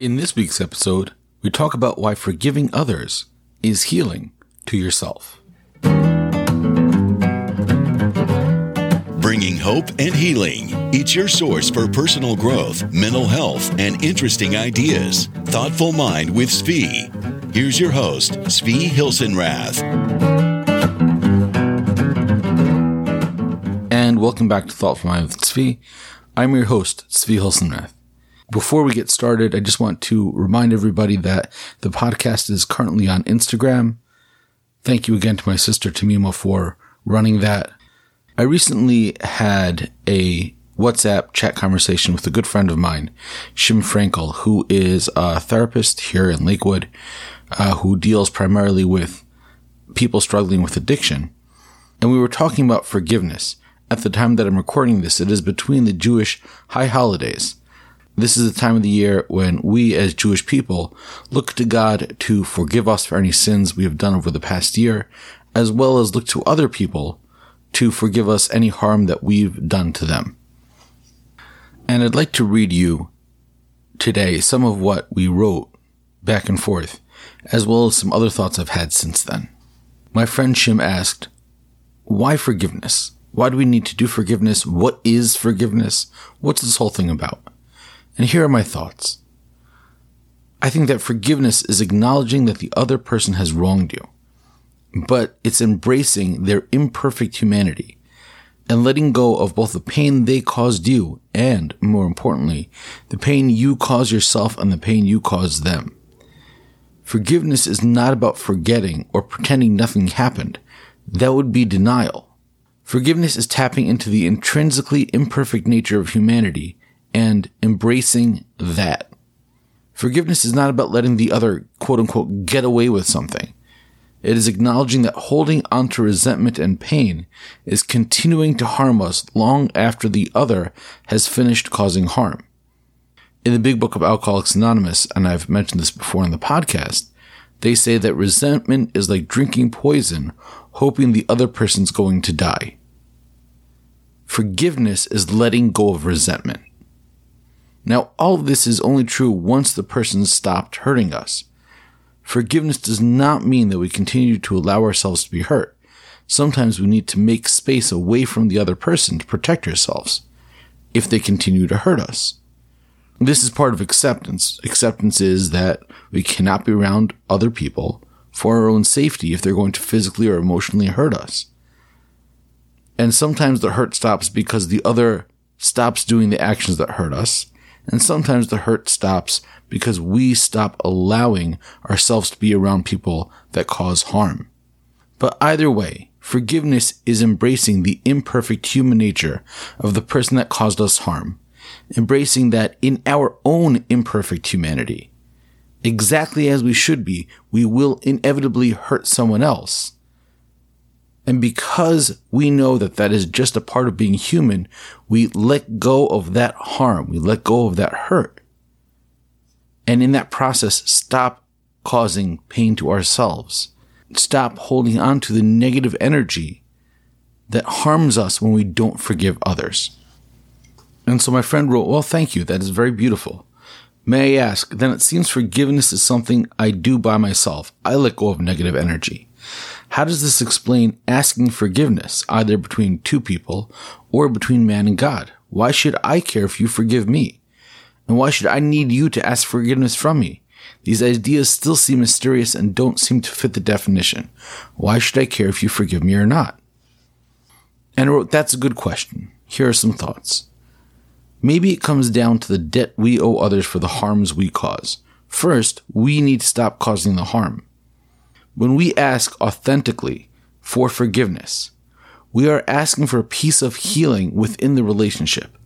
In this week's episode, we talk about why forgiving others is healing to yourself. Bringing hope and healing. It's your source for personal growth, mental health, and interesting ideas. Thoughtful Mind with Svi. Here's your host, Svi Hilsenrath. And welcome back to Thoughtful Mind with Svi. I'm your host, Svi Hilsenrath. Before we get started, I just want to remind everybody that the podcast is currently on Instagram. Thank you again to my sister Tamima for running that. I recently had a WhatsApp chat conversation with a good friend of mine, Shim Frankel, who is a therapist here in Lakewood, uh, who deals primarily with people struggling with addiction. And we were talking about forgiveness. At the time that I'm recording this, it is between the Jewish high holidays. This is the time of the year when we as Jewish people look to God to forgive us for any sins we have done over the past year, as well as look to other people to forgive us any harm that we've done to them. And I'd like to read you today some of what we wrote back and forth, as well as some other thoughts I've had since then. My friend Shim asked, why forgiveness? Why do we need to do forgiveness? What is forgiveness? What's this whole thing about? And here are my thoughts. I think that forgiveness is acknowledging that the other person has wronged you, but it's embracing their imperfect humanity and letting go of both the pain they caused you and, more importantly, the pain you cause yourself and the pain you cause them. Forgiveness is not about forgetting or pretending nothing happened. That would be denial. Forgiveness is tapping into the intrinsically imperfect nature of humanity and embracing that. Forgiveness is not about letting the other quote unquote get away with something. It is acknowledging that holding onto resentment and pain is continuing to harm us long after the other has finished causing harm. In the big book of Alcoholics Anonymous, and I've mentioned this before in the podcast, they say that resentment is like drinking poison, hoping the other person's going to die. Forgiveness is letting go of resentment. Now, all of this is only true once the person stopped hurting us. Forgiveness does not mean that we continue to allow ourselves to be hurt. Sometimes we need to make space away from the other person to protect ourselves if they continue to hurt us. This is part of acceptance. Acceptance is that we cannot be around other people for our own safety if they're going to physically or emotionally hurt us. And sometimes the hurt stops because the other stops doing the actions that hurt us, and sometimes the hurt stops because we stop allowing ourselves to be around people that cause harm. But either way, forgiveness is embracing the imperfect human nature of the person that caused us harm, embracing that in our own imperfect humanity. Exactly as we should be, we will inevitably hurt someone else. And because we know that that is just a part of being human, we let go of that harm. We let go of that hurt. And in that process, stop causing pain to ourselves. Stop holding on to the negative energy that harms us when we don't forgive others. And so my friend wrote, Well, thank you. That is very beautiful. May I ask, then it seems forgiveness is something I do by myself. I let go of negative energy. How does this explain asking forgiveness, either between two people or between man and God? Why should I care if you forgive me? And why should I need you to ask forgiveness from me? These ideas still seem mysterious and don't seem to fit the definition. Why should I care if you forgive me or not? And I wrote, That's a good question. Here are some thoughts. Maybe it comes down to the debt we owe others for the harms we cause. First, we need to stop causing the harm. When we ask authentically for forgiveness, we are asking for a piece of healing within the relationship.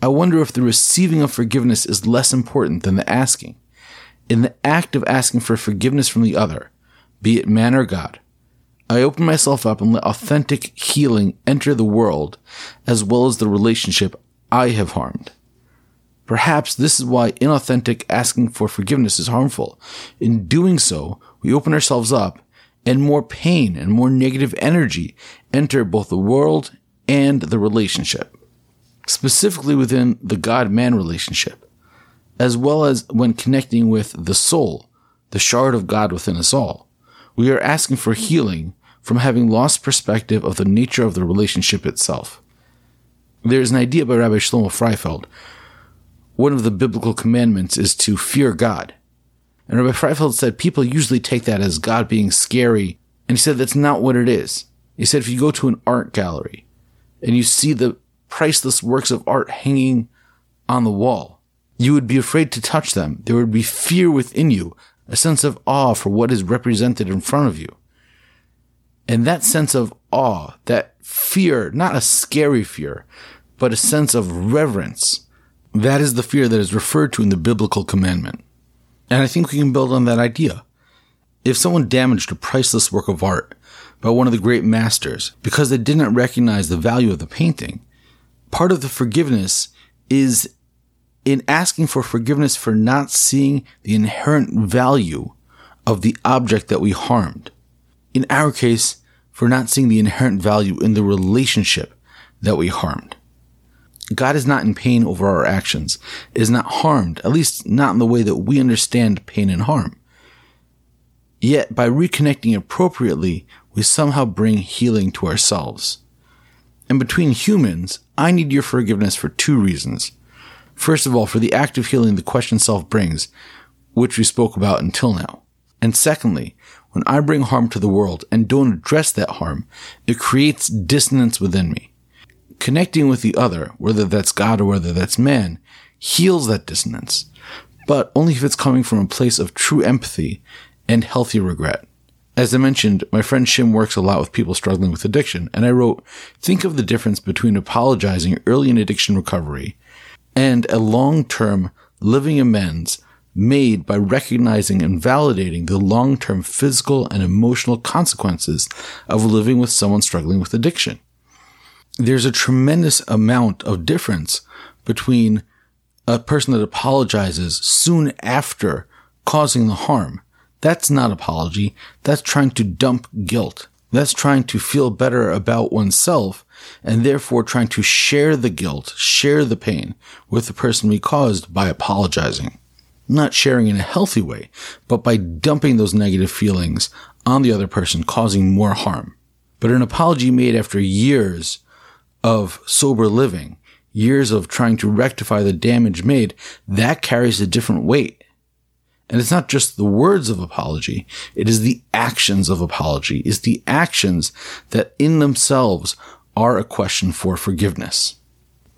I wonder if the receiving of forgiveness is less important than the asking. In the act of asking for forgiveness from the other, be it man or God, I open myself up and let authentic healing enter the world as well as the relationship I have harmed. Perhaps this is why inauthentic asking for forgiveness is harmful. In doing so, we open ourselves up and more pain and more negative energy enter both the world and the relationship. Specifically within the God man relationship. as well as when connecting with the soul, the shard of God within us all. We are asking for healing from having lost perspective of the nature of the relationship itself. There is an idea by Rabbi Shlomo Freifeld. One of the biblical commandments is to fear God. And Rabbi Freifeld said people usually take that as God being scary. And he said that's not what it is. He said if you go to an art gallery and you see the priceless works of art hanging on the wall, you would be afraid to touch them. There would be fear within you, a sense of awe for what is represented in front of you. And that sense of awe, that fear, not a scary fear, but a sense of reverence, that is the fear that is referred to in the biblical commandment. And I think we can build on that idea. If someone damaged a priceless work of art by one of the great masters because they didn't recognize the value of the painting, part of the forgiveness is in asking for forgiveness for not seeing the inherent value of the object that we harmed. In our case, for not seeing the inherent value in the relationship that we harmed. God is not in pain over our actions, is not harmed, at least not in the way that we understand pain and harm. Yet, by reconnecting appropriately, we somehow bring healing to ourselves. And between humans, I need your forgiveness for two reasons. First of all, for the act of healing the question self brings, which we spoke about until now. And secondly, when I bring harm to the world and don't address that harm, it creates dissonance within me. Connecting with the other, whether that's God or whether that's man, heals that dissonance, but only if it's coming from a place of true empathy and healthy regret. As I mentioned, my friend Shim works a lot with people struggling with addiction, and I wrote, think of the difference between apologizing early in addiction recovery and a long-term living amends made by recognizing and validating the long-term physical and emotional consequences of living with someone struggling with addiction. There's a tremendous amount of difference between a person that apologizes soon after causing the harm. That's not apology. That's trying to dump guilt. That's trying to feel better about oneself and therefore trying to share the guilt, share the pain with the person we caused by apologizing. Not sharing in a healthy way, but by dumping those negative feelings on the other person, causing more harm. But an apology made after years of sober living, years of trying to rectify the damage made, that carries a different weight. And it's not just the words of apology. It is the actions of apology. It's the actions that in themselves are a question for forgiveness.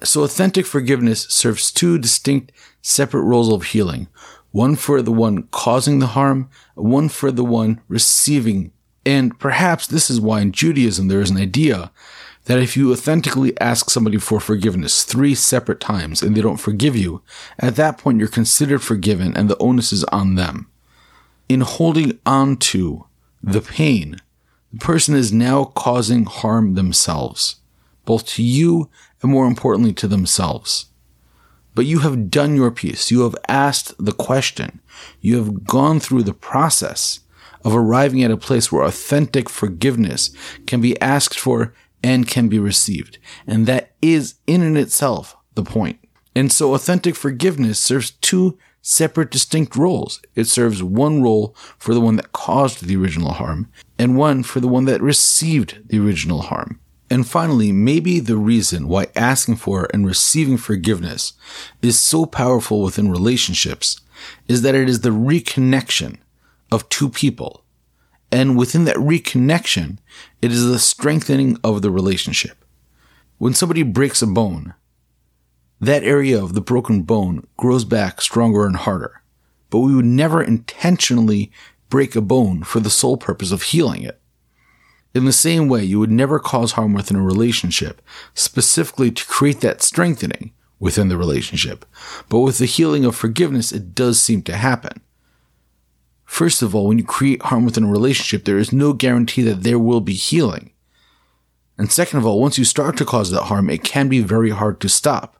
So authentic forgiveness serves two distinct separate roles of healing. One for the one causing the harm, one for the one receiving. And perhaps this is why in Judaism there is an idea that if you authentically ask somebody for forgiveness three separate times and they don't forgive you, at that point you're considered forgiven and the onus is on them. In holding on to the pain, the person is now causing harm themselves, both to you and more importantly to themselves. But you have done your piece. You have asked the question. You have gone through the process of arriving at a place where authentic forgiveness can be asked for and can be received. And that is in and itself the point. And so authentic forgiveness serves two separate distinct roles. It serves one role for the one that caused the original harm and one for the one that received the original harm. And finally, maybe the reason why asking for and receiving forgiveness is so powerful within relationships is that it is the reconnection of two people. And within that reconnection, it is the strengthening of the relationship. When somebody breaks a bone, that area of the broken bone grows back stronger and harder. But we would never intentionally break a bone for the sole purpose of healing it. In the same way, you would never cause harm within a relationship, specifically to create that strengthening within the relationship. But with the healing of forgiveness, it does seem to happen. First of all, when you create harm within a relationship, there is no guarantee that there will be healing. And second of all, once you start to cause that harm, it can be very hard to stop.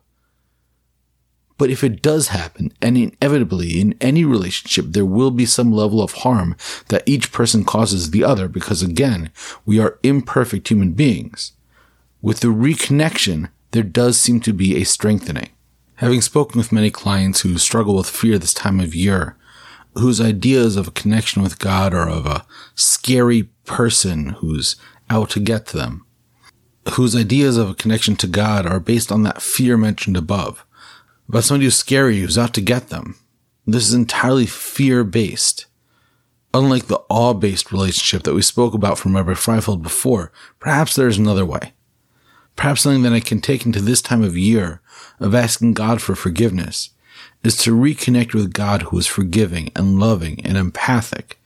But if it does happen, and inevitably in any relationship, there will be some level of harm that each person causes the other because again, we are imperfect human beings. With the reconnection, there does seem to be a strengthening. Having spoken with many clients who struggle with fear this time of year, whose ideas of a connection with God are of a scary person who's out to get them, whose ideas of a connection to God are based on that fear mentioned above, about somebody who's scary who's out to get them. This is entirely fear based. Unlike the awe based relationship that we spoke about from Rabbi Freifeld before, perhaps there's another way. Perhaps something that I can take into this time of year of asking God for forgiveness is to reconnect with God who is forgiving and loving and empathic,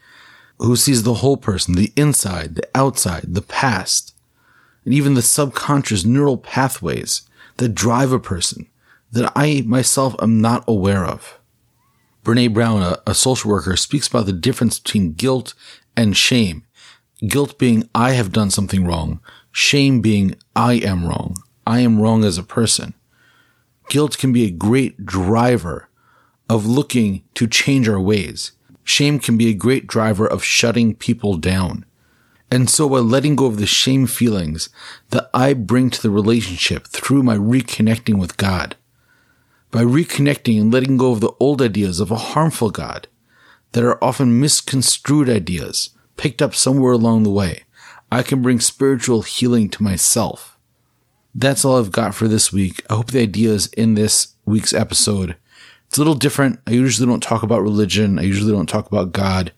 who sees the whole person, the inside, the outside, the past, and even the subconscious neural pathways that drive a person that I myself am not aware of. Brene Brown, a, a social worker, speaks about the difference between guilt and shame. Guilt being I have done something wrong, shame being I am wrong. I am wrong as a person guilt can be a great driver of looking to change our ways. Shame can be a great driver of shutting people down. And so by letting go of the shame feelings that I bring to the relationship through my reconnecting with God, by reconnecting and letting go of the old ideas of a harmful God that are often misconstrued ideas picked up somewhere along the way, I can bring spiritual healing to myself that's all I've got for this week. I hope the ideas in this week's episode. It's a little different. I usually don't talk about religion. I usually don't talk about God.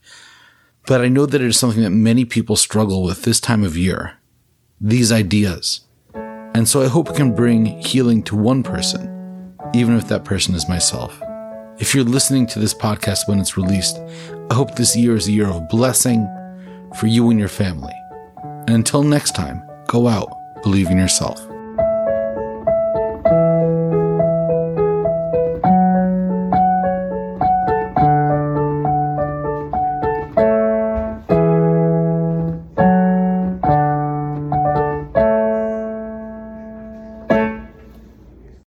But I know that it is something that many people struggle with this time of year. These ideas. And so I hope it can bring healing to one person, even if that person is myself. If you're listening to this podcast when it's released, I hope this year is a year of blessing for you and your family. And until next time, go out, believe in yourself.